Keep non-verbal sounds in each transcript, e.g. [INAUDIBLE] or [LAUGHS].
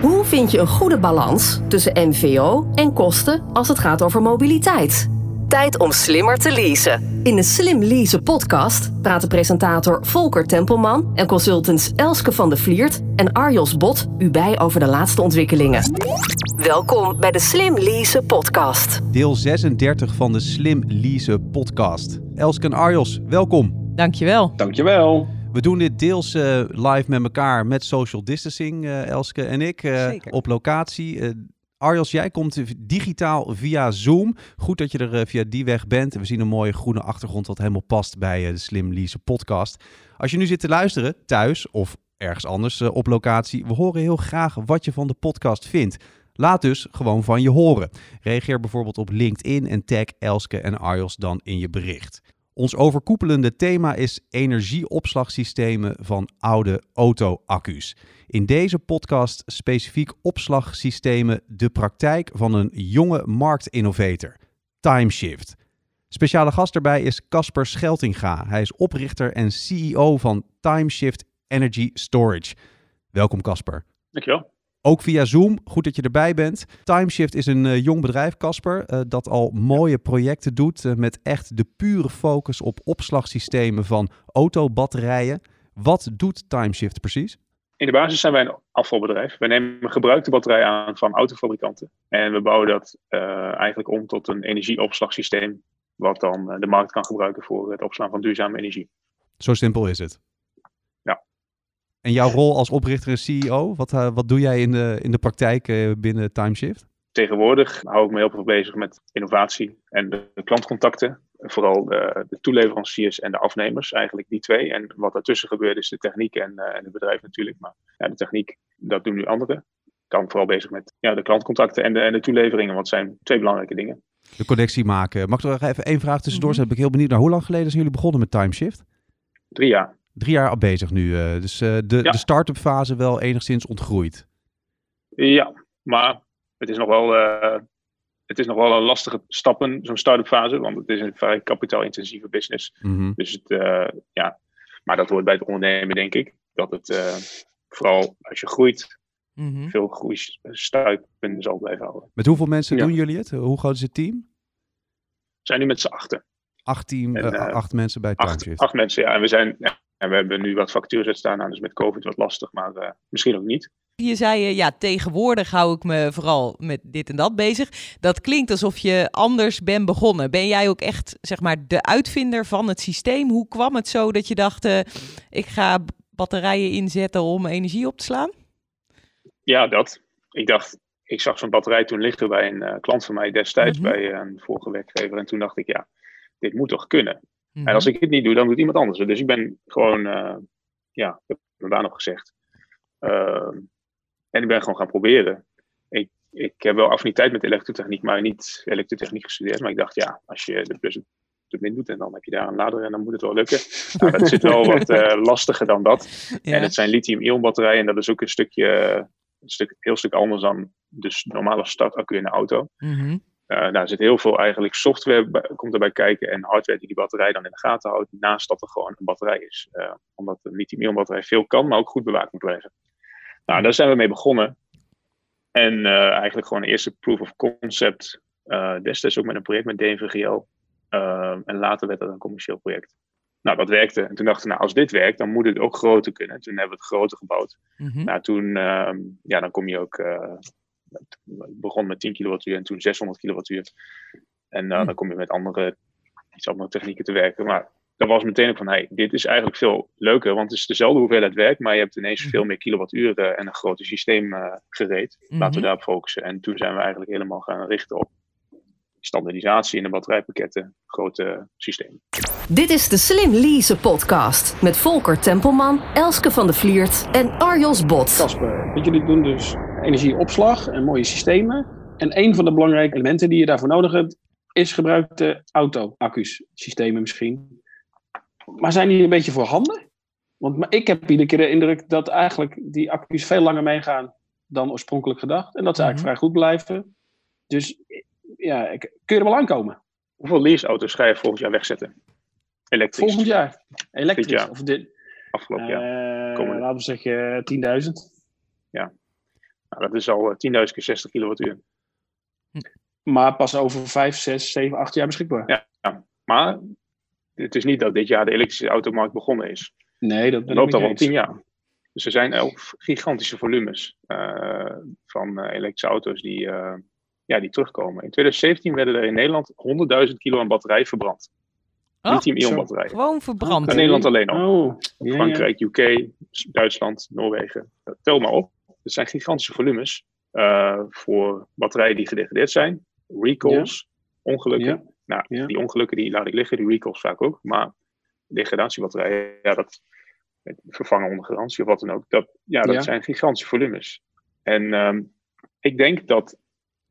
Hoe vind je een goede balans tussen MVO en kosten als het gaat over mobiliteit? Tijd om slimmer te leasen. In de Slim Leasen podcast praten presentator Volker Tempelman en consultants Elske van de Vliert en Arjos Bot u bij over de laatste ontwikkelingen. Welkom bij de Slim Leasen podcast. Deel 36 van de Slim Leasen podcast. Elske en Arjos, welkom. Dankjewel. Dankjewel. We doen dit deels uh, live met elkaar met social distancing, uh, Elske en ik, uh, op locatie. Arjos, jij komt digitaal via Zoom. Goed dat je er via die weg bent. We zien een mooie groene achtergrond wat helemaal past bij de Slim Lease podcast. Als je nu zit te luisteren, thuis of ergens anders op locatie, we horen heel graag wat je van de podcast vindt. Laat dus gewoon van je horen. Reageer bijvoorbeeld op LinkedIn en tag Elske en Arjos dan in je bericht. Ons overkoepelende thema is energieopslagsystemen van oude auto-accu's. In deze podcast specifiek opslagsystemen, de praktijk van een jonge marktinnovator, Timeshift. Speciale gast erbij is Casper Scheltinga. Hij is oprichter en CEO van Timeshift Energy Storage. Welkom Casper. Dankjewel. Ook via Zoom. Goed dat je erbij bent. Timeshift is een uh, jong bedrijf, Casper, uh, dat al mooie projecten doet uh, met echt de pure focus op opslagsystemen van autobatterijen. Wat doet Timeshift precies? In de basis zijn wij een afvalbedrijf. We nemen gebruikte batterijen aan van autofabrikanten. En we bouwen dat eigenlijk om tot een energieopslagsysteem, wat dan de markt kan gebruiken voor het opslaan van duurzame energie. Zo simpel is het. En jouw rol als oprichter en CEO, wat, uh, wat doe jij in de, in de praktijk uh, binnen Timeshift? Tegenwoordig hou ik me heel veel bezig met innovatie en de, de klantcontacten. Vooral de, de, toeleveranciers en de afnemers, eigenlijk die twee. En wat daartussen gebeurt is de techniek en, uh, en het bedrijf natuurlijk. Maar ja, de techniek, dat doen nu anderen. Ik kan vooral bezig met ja, de klantcontacten en de, en de toeleveringen, want het zijn twee belangrijke dingen. De connectie maken. Mag ik nog even één vraag tussendoor? Mm -hmm. ben ik heel benieuwd naar hoe lang geleden zijn jullie begonnen met Timeshift? Drie jaar drie jaar al bezig nu. Uh, dus uh, de, ja. de start-up fase wel enigszins ontgroeid. Ja, maar het is nog wel, uh, het is nog wel een lastige stappen, zo'n start-up fase. Want het is een vrij kapitaalintensieve business. Mm -hmm. Dus het, ja, maar dat hoort bij het ondernemen, denk ik. Dat het vooral als je groeit, mm -hmm. veel groeistuipen zal blijven houden. Met hoeveel mensen ja. doen jullie het? Hoe groot is het team? We zijn nu met z'n achten. Acht, team, en, acht mensen bij Timeshift? Acht, acht mensen, ja. En we zijn... Ja, en we hebben nu wat factures staan, nou, dus met COVID wat lastig, maar uh, misschien ook niet. Je zei, uh, ja, tegenwoordig hou ik me vooral met dit en dat bezig. Dat klinkt alsof je anders bent begonnen. Ben jij ook echt, zeg maar, de uitvinder van het systeem? Hoe kwam het zo dat je dacht, uh, ik ga batterijen inzetten om energie op te slaan? Ja, dat. Ik dacht, ik zag zo'n batterij toen liggen bij een klant van mij destijds, mm -hmm. bij een vorige werkgever. En toen dacht ik, ja, dit moet toch kunnen? En als ik het niet doe, dan doet iemand anders. Dus ik ben gewoon, uh, ja, ik heb mijn baan opgezegd. Uh, en ik ben gewoon gaan proberen. Ik, ik heb wel affiniteit met elektrotechniek, maar niet elektrotechniek gestudeerd. Maar ik dacht, ja, als je de plus de min doet en dan heb je daar een lader en dan moet het wel lukken. [LAUGHS] Nou, dat zit wel wat uh, lastiger dan dat. Ja. En het zijn lithium-ion batterijen en dat is ook een stukje, een stuk, heel stuk anders dan de normale startaccu in de auto. Mm -hmm. Uh, daar zit heel veel eigenlijk software bij, komt erbij kijken en hardware die die batterij dan in de gaten houdt, naast dat er gewoon een batterij is. Uh, omdat een lithium-ion batterij veel kan, maar ook goed bewaakt moet blijven. Nou, daar zijn we mee begonnen. En uh, eigenlijk gewoon een eerste proof of concept, destijds ook met een project met DNVGL. en later werd dat een commercieel project. Nou, dat werkte. En toen dachten we, nou, als dit werkt, dan moet het ook groter kunnen. Toen hebben we het groter gebouwd. Mm -hmm. Nou, toen, ja, dan kom je ook ik begon met 10 kilowattuur en toen 600 kilowattuur. En uh, dan kom je met andere, iets andere technieken te werken. Maar dat was meteen ook van, hey, dit is eigenlijk veel leuker, want het is dezelfde hoeveelheid werk, maar je hebt ineens veel meer kilowattuur en een groter systeem uh, gereed. Laten we daarop focussen. En toen zijn we eigenlijk helemaal gaan richten op standaardisatie in de batterijpakketten, grote systemen. Dit is de Slim Lease podcast met Volker Tempelman, Elske van de Vliert en Arjos Bot. Casper, weet jullie doen dus energieopslag en mooie systemen. En een van de belangrijke elementen die je daarvoor nodig hebt, is gebruikte auto-accu's, systemen misschien. Maar zijn die een beetje voorhanden? Want ik heb iedere keer de indruk dat eigenlijk die accu's veel langer meegaan dan oorspronkelijk gedacht. En dat ze eigenlijk vrij goed blijven. Dus ja, kun je er wel aankomen? Hoeveel leaseauto's ga je volgend jaar wegzetten? Elektrisch. Volgend jaar. Elektrisch. Dit jaar. Of dit, Afgelopen jaar. uh, Komende. laten we zeggen 10.000. Nou, Nou, dat is al 10.000 keer 60 kilowattuur. Maar pas over 5, 6, 7, 8 jaar beschikbaar. Ja, maar het is niet dat dit jaar de elektrische automarkt begonnen is. Nee, dat loopt al wel 10 jaar. Dus er zijn ook gigantische volumes uh, van uh, elektrische auto's die, uh, ja, die terugkomen. In 2017 werden er in Nederland 100.000 kilo aan batterij verbrand. Oh, Lithium-ion batterijen. Gewoon verbrand. In Nederland alleen al. Oh, Frankrijk, UK, Duitsland, Noorwegen. Tel maar op. Het zijn gigantische volumes voor batterijen die gedegradeerd zijn. Recalls, ongelukken. Nou, die ongelukken die laat ik liggen, die recalls vaak ook. Maar degradatiebatterijen, ja, dat vervangen onder garantie of wat dan ook. Dat, ja, dat zijn gigantische volumes. En um, ik denk dat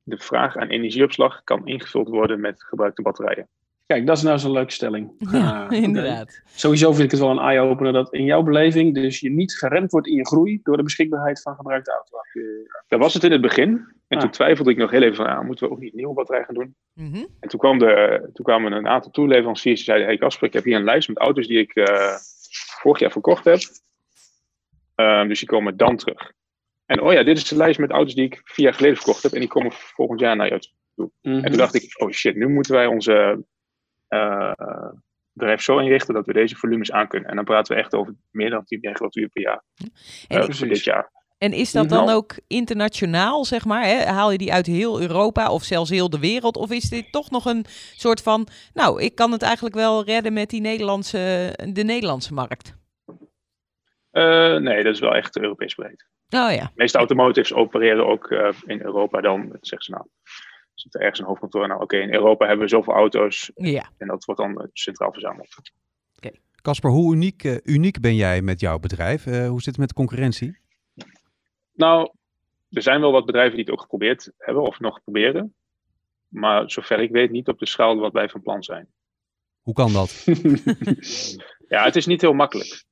de vraag aan energieopslag kan ingevuld worden met gebruikte batterijen. Kijk, dat is nou zo'n leuke stelling. [LAUGHS] Ja, ah, inderdaad. Sowieso vind ik het wel een eye-opener dat in jouw beleving dus je niet geremd wordt in je groei door de beschikbaarheid van gebruikte auto's. Dat was het in het begin. En ah. toen twijfelde ik nog heel even van, ah, moeten we ook niet nieuwe batterijen gaan doen? Mm -hmm. En toen, kwam de, toen kwamen een aantal toeleveranciers die zeiden, hey Casper, ik heb hier een lijst met auto's die ik uh, vorig jaar verkocht heb. Um, dus die komen dan terug. En oh ja, dit is de lijst met auto's die ik vier jaar geleden verkocht heb en die komen volgend jaar naar jou toe. Mm -hmm. En toen dacht ik, oh shit, nu moeten wij onze uh, bedrijf zo inrichten dat we deze volumes aan kunnen. En dan praten we echt over meer dan 10 megawattuur per jaar. En uh, voor dit jaar. En is dat dan ook internationaal, zeg maar? Hè? Haal je die uit heel Europa of zelfs heel de wereld? Of is dit toch nog een soort van, nou, ik kan het eigenlijk wel redden met die Nederlandse, de Nederlandse markt? Uh, nee, dat is wel echt Europees breed. Oh ja. De meeste automotives opereren ook uh, in Europa dan, zeggen ze nou. Zit er ergens een hoofdkantoor? Nou, oké, okay, in Europa hebben we zoveel auto's. Ja. En dat wordt dan centraal verzameld. Casper, okay. hoe uniek, uh, uniek ben jij met jouw bedrijf? hoe zit het met de concurrentie? Nou, er zijn wel wat bedrijven die het ook geprobeerd hebben of nog proberen. Maar zover ik weet, niet op de schaal wat wij van plan zijn. Hoe kan dat? [LAUGHS] ja, het is niet heel makkelijk.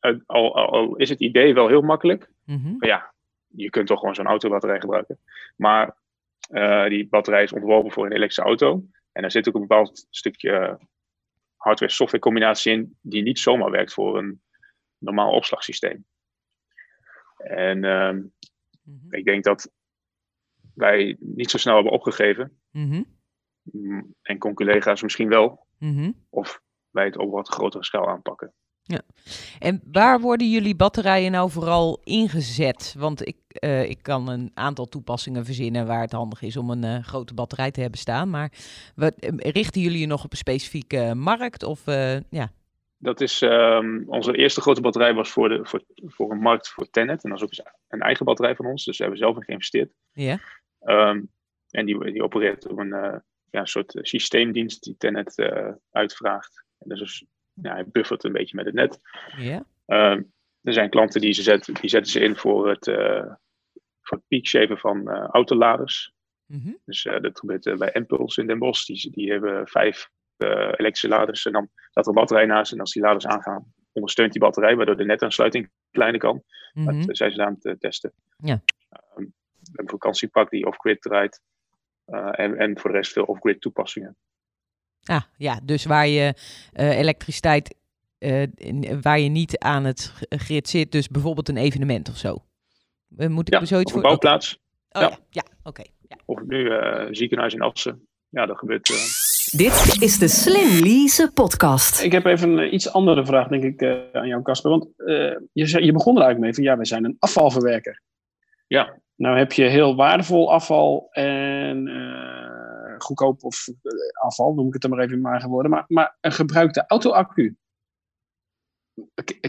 Al, al, al is het idee wel heel makkelijk. Mm -hmm. Maar ja, je kunt toch gewoon zo'n autobatterij gebruiken. Maar uh, die batterij is ontworpen voor een elektrische auto. En daar zit ook een bepaald stukje hardware-software combinatie in, die niet zomaar werkt voor een normaal opslagsysteem. En um, Mhm. ik denk dat wij niet zo snel hebben opgegeven. Mm -hmm. En conculega's misschien wel. Mm -hmm. Of wij het op wat grotere schaal aanpakken. Ja. En waar worden jullie batterijen nou vooral ingezet? Want ik, uh, ik kan een aantal toepassingen verzinnen waar het handig is om een uh, grote batterij te hebben staan. Maar wat, richten jullie je nog op een specifieke markt? Of, uh, ja. Dat is um, onze eerste grote batterij was voor, de, voor, voor een markt voor Tenet. En dat is ook een eigen batterij van ons, dus daar hebben we zelf in geïnvesteerd. Ja. Um, en die, die opereert op een ja, soort systeemdienst die Tenet uitvraagt. En dat is dus ja, hij buffert een beetje met het net. Ja. Uh, er zijn klanten die, ze zetten, die zetten ze in voor het, uh, voor het peakshaven van uh, autoladers. Mm -hmm. Dus dat gebeurt bij Impulse in Den Bosch. Die, die hebben vijf elektrische laders en dan staat er een batterij naast. En als die laders aangaan, ondersteunt die batterij, waardoor de netaansluiting kleiner kan. Mm -hmm. Dat zijn ze aan het testen. Ja. Um, een vakantiepak die off-grid draait. en, en voor de rest veel off-grid toepassingen. Ah, ja, dus waar je uh, elektriciteit, uh, waar je niet aan het grid zit, dus bijvoorbeeld een evenement of zo. Uh, moet ik ja, me zoiets of een bouwplaats. Oh, ja, ja, ja oké. Okay. Ja. Of nu een ziekenhuis in Assen. Ja, dat gebeurt. Dit is de Slim Lease podcast. Ik heb even een iets andere vraag, denk ik, aan jou, Casper. Want je, zei, je begon er eigenlijk mee van, ja, wij zijn een afvalverwerker. Ja. Nou heb je heel waardevol afval en goedkoop of afval, noem ik het er maar even in maar geworden. Maar, maar een gebruikte auto-accu,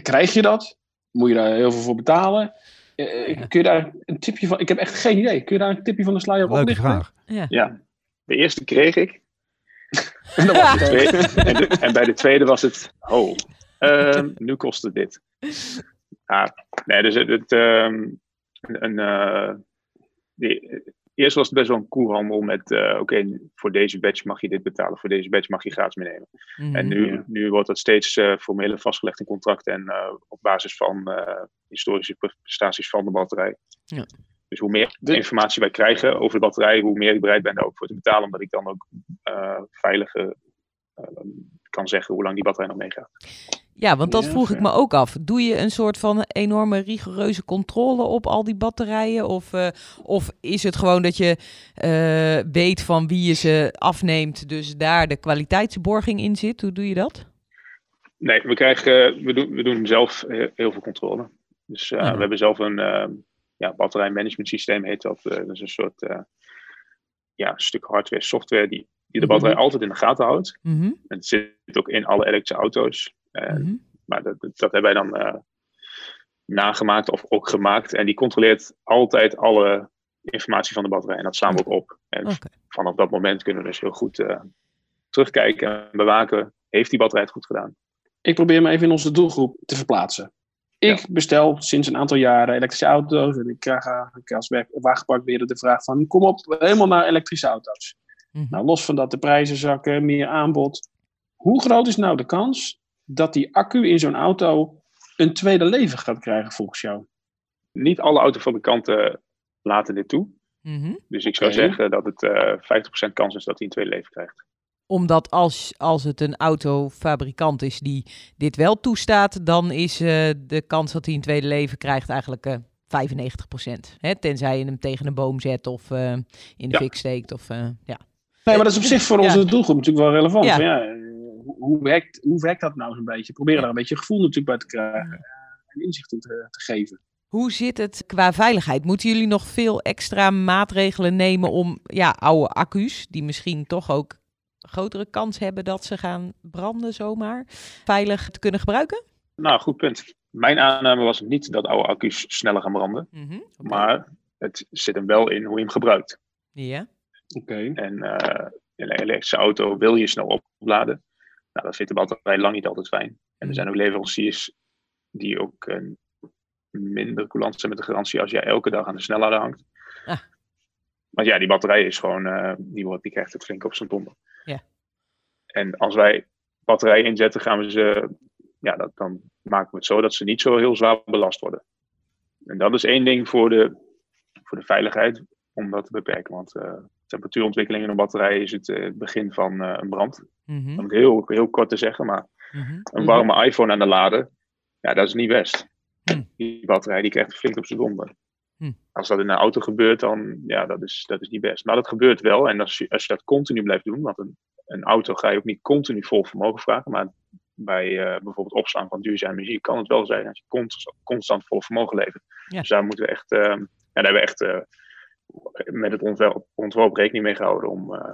krijg je dat? Moet je daar heel veel voor betalen? Uh, kun je daar een tipje van? Ik heb echt geen idee. Kun je daar een tipje van de sluier op Leuke oplichten? vraag. Ja. ja. De eerste kreeg ik. [LAUGHS] en, dat was de tweede, en, de, en, bij de tweede was het, oh, uh, [LAUGHS] nu kost het dit. Ah, nee, dus het, het um, een, uh, die, eerst was het best wel een koerhandel met, uh, oké, okay, voor deze batch mag je dit betalen, voor deze batch mag je gratis meenemen. Mm -hmm. En nu, nu wordt dat steeds uh, formeel vastgelegd in contracten en uh, op basis van historische prestaties van de batterij. Ja. Dus hoe meer de... informatie wij krijgen over de batterij, hoe meer ik bereid ben daar ook voor te betalen, omdat ik dan ook veiliger kan zeggen hoe lang die batterij nog meegaat. Ja, want dat vroeg ik me ook af. Doe je een soort van enorme rigoureuze controle op al die batterijen? Of, uh, of is het gewoon dat je uh, weet van wie je ze afneemt, dus daar de kwaliteitsborging in zit? Hoe doe je dat? Nee, we, krijgen, we, doen, we doen zelf heel veel controle. Dus we hebben zelf een ja, batterijmanagement systeem, heet dat. dat is een soort ja, stuk hardware, software die, die de batterij mm -hmm. altijd in de gaten houdt. Mm -hmm. Het zit ook in alle elektrische auto's. Mm -hmm. Maar dat, dat, hebben wij dan uh, nagemaakt of ook gemaakt. En die controleert altijd alle informatie van de batterij. En dat slaan we ook op. En okay. vanaf dat moment kunnen we dus heel goed uh, terugkijken en bewaken. Heeft die batterij het goed gedaan? Ik probeer me even in onze doelgroep te verplaatsen. Ik ja. bestel sinds een aantal jaren elektrische auto's. En ik krijg, ik als wagenpark weer de vraag van... kom op, helemaal naar elektrische auto's. Mm-hmm. Nou, los van dat de prijzen zakken, meer aanbod. Hoe groot is nou de kans dat die accu in zo'n auto een tweede leven gaat krijgen volgens jou? Niet alle autofabrikanten laten dit toe. Mm-hmm. Dus ik zou okay. zeggen dat het uh, 50% kans is dat hij een tweede leven krijgt omdat als, als het een autofabrikant is die dit wel toestaat, dan is uh, de kans dat hij een tweede leven krijgt eigenlijk uh, 95%. Hè? Tenzij je hem tegen een boom zet of uh, in de ja. fik steekt. Of, ja. Nee, maar dat is op zich voor onze ja. doelgroep natuurlijk wel relevant. Ja. ja hoe, werkt, hoe werkt dat nou zo'n beetje? Proberen daar een beetje gevoel natuurlijk bij te krijgen en inzicht in te, te geven. Hoe zit het qua veiligheid? Moeten jullie nog veel extra maatregelen nemen om ja, oude accu's, die misschien toch ook grotere kans hebben dat ze gaan branden zomaar, veilig te kunnen gebruiken? Nou, goed punt. Mijn aanname was niet dat oude accu's sneller gaan branden, mm -hmm. okay. maar het zit hem wel in hoe je hem gebruikt. Ja. Oké. Okay. En uh, in een elektrische auto wil je snel opladen. Nou, dat vindt de batterij lang niet altijd fijn. En er Mhm. zijn ook leveranciers die ook uh, minder coulant zijn met de garantie als jij elke dag aan de snellader hangt. Ah. Maar ja, die batterij is gewoon, uh, die, wordt, die krijgt het flink op zijn donder. Ja. En als wij batterijen inzetten, gaan we ze, ja, dat, dan maken we het zo dat ze niet zo heel zwaar belast worden. En dat is één ding voor de, voor de veiligheid om dat te beperken. Want uh, temperatuurontwikkeling in een batterij is het, uh, begin van een brand. Mhm. Om het heel, heel kort te zeggen, maar Mhm. een warme iPhone aan de lader, ja, dat is niet best. Hm. Die batterij die krijgt flink op zijn donder. Als dat in een auto gebeurt, dan ja, dat is, dat is niet best. Maar dat gebeurt wel. En als je, als je dat continu blijft doen, want een, een auto ga je ook niet continu vol vermogen vragen, maar bij uh, bijvoorbeeld opslaan van duurzame energie kan het wel zijn dat je constant, constant vol vermogen levert. Ja. Dus daar moeten we echt, uh, ja, daar hebben we echt uh, met het ontwerp, ontwerp rekening mee gehouden om uh,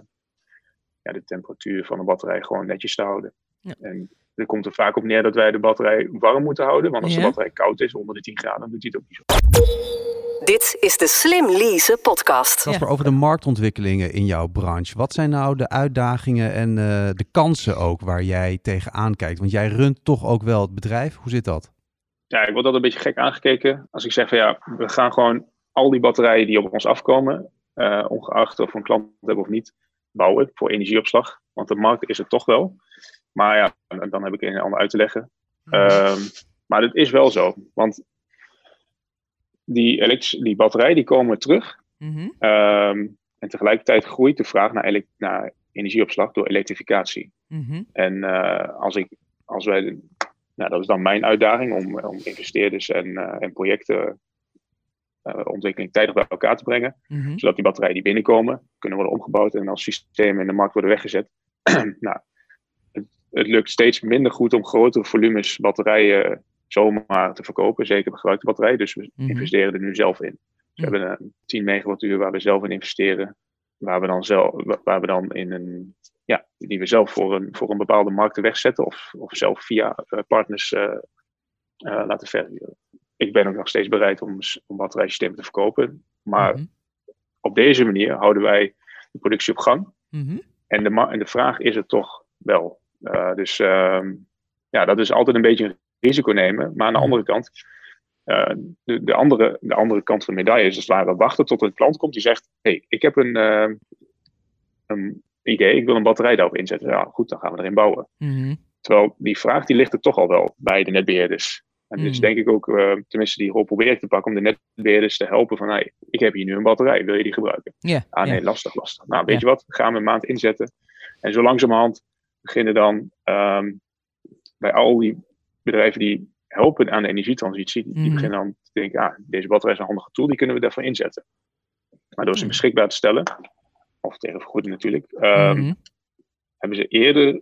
ja, de temperatuur van de batterij gewoon netjes te houden. Ja. En er komt er vaak op neer dat wij de batterij warm moeten houden. Want als Ja. de batterij koud is, onder de 10 graden, dan doet hij het ook niet zo. Dit is de Slim Lease podcast. Kasper, over de marktontwikkelingen in jouw branche. Wat zijn nou de uitdagingen en uh, de kansen ook waar jij tegenaan kijkt? Want jij runt toch ook wel het bedrijf. Hoe zit dat? Ja, ik word altijd een beetje gek aangekeken. Als ik zeg van ja, we gaan gewoon al die batterijen die op ons afkomen, uh, ongeacht of we een klant hebben of niet, bouwen voor energieopslag. Want de markt is er toch wel. Maar ja, dan heb ik een en ander uit te leggen. Um, maar het is wel zo. Want die, elektrische, die batterijen die komen terug. Mhm. Um, en tegelijkertijd groeit de vraag naar, naar energieopslag door elektrificatie. Mhm. En uh, als, ik, als wij, nou, dat is dan mijn uitdaging om, om investeerders en, uh, en projecten ontwikkeling tijdig bij elkaar te brengen. Mhm. Zodat die batterijen die binnenkomen kunnen worden omgebouwd en als systemen in de markt worden weggezet. [CLEARS THROAT] nou, het, het, lukt steeds minder goed om grotere volumes batterijen zomaar te verkopen. Zeker gebruikte batterijen. Dus we Mhm. investeren er nu zelf in. Dus we hebben een 10 megawattuur waar we zelf in investeren. Waar we dan, zelf, waar we dan in een, ja, die we zelf voor een, voor een bepaalde markt wegzetten. Of, of zelf via uh, partners uh, uh, laten verhuren. Ik ben ook nog steeds bereid om, om batterijsystemen te verkopen. Maar Mhm. op deze manier houden wij de productie op gang. Mhm. En de, en de vraag is er toch wel. Uh, dus uh, ja, dat is altijd een beetje een risico nemen. Maar aan de andere kant, uh, de, de, andere, de andere kant van de medaille is als het ware wachten tot een klant komt die zegt: Hé, hey, ik heb een, uh, een idee, ik wil een batterij daarop inzetten. Ja, goed, dan gaan we erin bouwen. Mhm. Terwijl die vraag die ligt er toch al wel bij de netbeheerders. En dus Mm. denk ik ook, uh, tenminste die rol probeer ik te pakken om de netbeheerders te helpen van, hey, ik heb hier nu een batterij, wil je die gebruiken? Ja, Ah nee, lastig, lastig. Nou, weet je wat, gaan we een maand inzetten. En zo langzamerhand beginnen dan um, bij al die bedrijven die helpen aan de energietransitie, die mhm. beginnen dan te denken, ah, deze batterij is een handige tool, die kunnen we daarvoor inzetten. Maar door ze mhm. beschikbaar te stellen, of tegen vergoeding natuurlijk, ehm, mhm. hebben ze eerder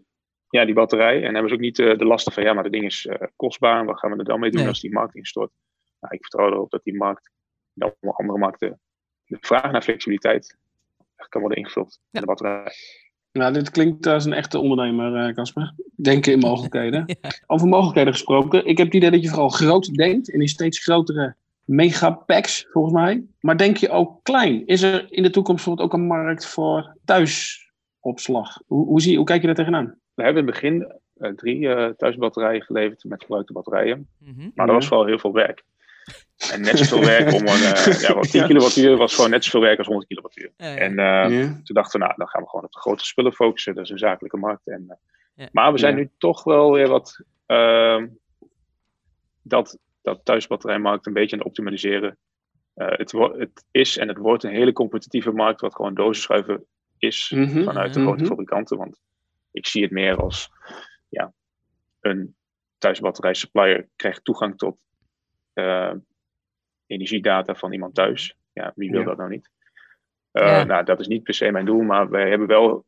ja, die batterij en hebben ze ook niet uh, de lasten van, ja, maar dat ding is uh, kostbaar wat gaan we er dan mee doen als die markt instort? Nou, ik vertrouw erop dat die markt, dan andere markten, de vraag naar flexibiliteit kan worden ingevuld in de batterij. Nou, dit klinkt als een echte ondernemer, Casper. Uh, Denken in mogelijkheden. [LAUGHS] Over mogelijkheden gesproken. Ik heb het idee dat je vooral groot denkt en in steeds grotere megapacks, volgens mij. Maar denk je ook klein? Is er in de toekomst bijvoorbeeld ook een markt voor thuisopslag? Hoe, hoe, zie, hoe kijk je daar tegenaan? We hebben in het begin uh, drie uh, thuisbatterijen geleverd met gebruikte batterijen. Mhm. Maar dat was wel heel veel werk. En net zoveel werk om een, uh, [LAUGHS] ja, 10 kilowattuur was gewoon net zoveel werk als 100 kilowattuur. En toen dachten we, nou, dan gaan we gewoon op de grote spullen focussen. Dat is een zakelijke markt. En, maar we zijn nu toch wel weer wat ehm, dat dat thuisbatterijmarkt een beetje aan het optimaliseren. Uh, het, het, is en het wordt een hele competitieve markt, wat gewoon dozenschuiven is mhm. vanuit de grote mhm. fabrikanten. Want ik zie het meer als ja, een thuisbatterij supplier krijgt toegang tot uh, energiedata van iemand thuis. Ja, wie wil dat nou niet? Uh, Nou, dat is niet per se mijn doel, maar wij hebben wel.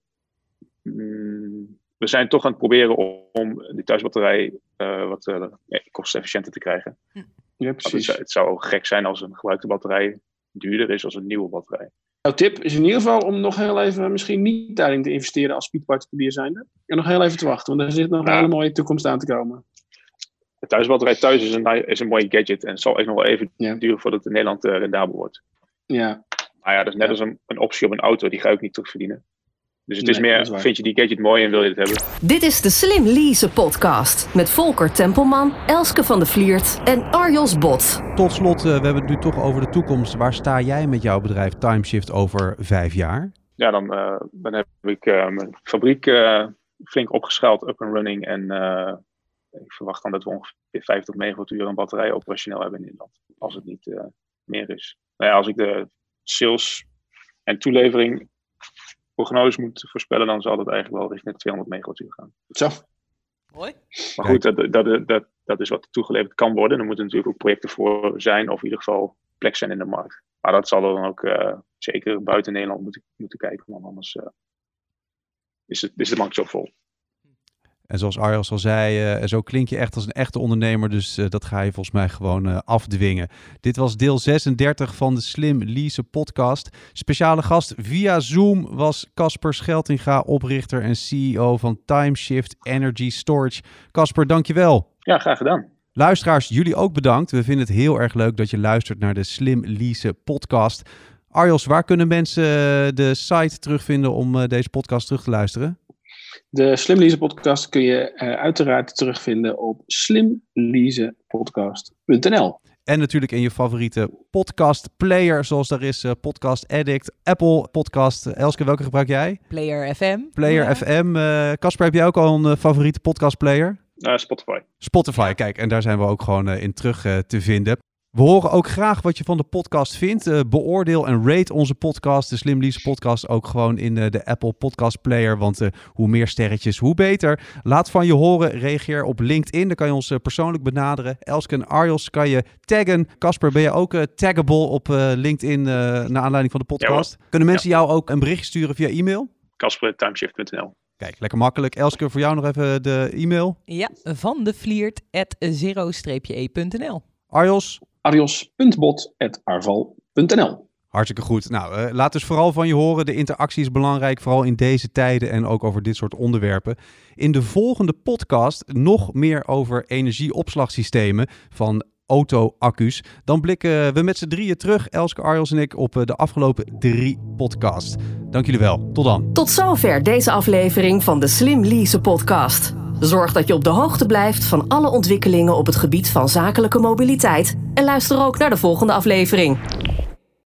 Mm, we zijn toch aan het proberen om, om die thuisbatterij uh, wat uh, kostefficiënter te krijgen. Ja, precies. Het, het, zou gek zijn als een gebruikte batterij duurder is als een nieuwe batterij. Jouw tip is in ieder geval om nog heel even misschien niet daarin te investeren als speedparticulier zijnde. En nog heel even te wachten, want er zit nog een hele mooie toekomst aan te komen. De thuisbatterij thuis is een, is een mooie gadget en het zal echt nog wel even duren voordat het in Nederland uh, rendabel wordt. Ja. Maar ja, dat is net als een, een optie op een auto, die ga ook niet terugverdienen. Dus het is meer, vind je die gadget mooi en wil je het hebben? Dit is de Slim Lease podcast met Volker Tempelman, Elske van de Vliert en Arjos Bot. Tot slot, uh, we hebben het nu toch over de toekomst. Waar sta jij met jouw bedrijf Timeshift over vijf jaar? Ja, dan, uh, dan heb ik uh, mijn fabriek flink opgeschaald, up and running. En ik verwacht dan dat we ongeveer 50 megawattuur een batterij operationeel hebben in Nederland. Als het niet meer is. Nou ja, als ik de sales en toelevering prognose moet voorspellen, dan zal dat eigenlijk wel richting 200 megawattuur gaan. Zo. Mooi. Maar goed, dat, dat, dat, dat is wat toegeleverd kan worden. Er moeten natuurlijk ook projecten voor zijn, of in ieder geval plek zijn in de markt. Maar dat zal dan ook uh, zeker buiten Nederland moeten, moeten kijken, want anders uh, is, het, is de markt zo vol. En zoals Arjos al zei, uh, zo klink je echt als een echte ondernemer. Dus uh, dat ga je volgens mij gewoon uh, afdwingen. Dit was deel 36 van de Slim Lease podcast. Speciale gast via Zoom was Casper Scheltinga, oprichter en CEO van Timeshift Energy Storage. Casper, dankjewel. Ja, graag gedaan. Luisteraars, jullie ook bedankt. We vinden het heel erg leuk dat je luistert naar de Slim Lease podcast. Arjos, waar kunnen mensen de site terugvinden om deze podcast terug te luisteren? De Slim Lease podcast kun je uh, uiteraard terugvinden op slimleasepodcast.nl. En natuurlijk in je favoriete podcast player, zoals daar is uh, Podcast Addict, Apple Podcast. Elske, welke gebruik jij? Player FM. Player FM. Casper, heb jij ook al een favoriete podcast player? Spotify. Spotify, kijk. En daar zijn we ook gewoon in terug te vinden. We horen ook graag wat je van de podcast vindt. Uh, beoordeel en rate onze podcast, de Slim Lease podcast, ook gewoon in uh, de Apple Podcast Player. Want uh, hoe meer sterretjes, hoe beter. Laat van je horen. Reageer op LinkedIn. Dan kan je ons persoonlijk benaderen. Elske en Arjos kan je taggen. Casper, ben je ook taggable op LinkedIn naar aanleiding van de podcast? Kunnen mensen jou ook een berichtje sturen via e-mail? Casper.timeshift.nl Kijk, lekker makkelijk. Elske, voor jou nog even de e-mail. Ja, van de vliert at zero-e.nl. Arjos? arios.bot.arval.nl. Hartstikke goed. Nou, uh, laat dus vooral van je horen. De interactie is belangrijk, vooral in deze tijden en ook over dit soort onderwerpen. In de volgende podcast nog meer over energieopslagsystemen van auto-accu's. Dan blikken we met z'n drieën terug, Elske Arjels en ik, op eh, de afgelopen drie podcasts. Dank jullie wel. Tot dan. Tot zover deze aflevering van de Slim Lease podcast. Zorg dat je op de hoogte blijft van alle ontwikkelingen op het gebied van zakelijke mobiliteit en luister ook naar de volgende aflevering.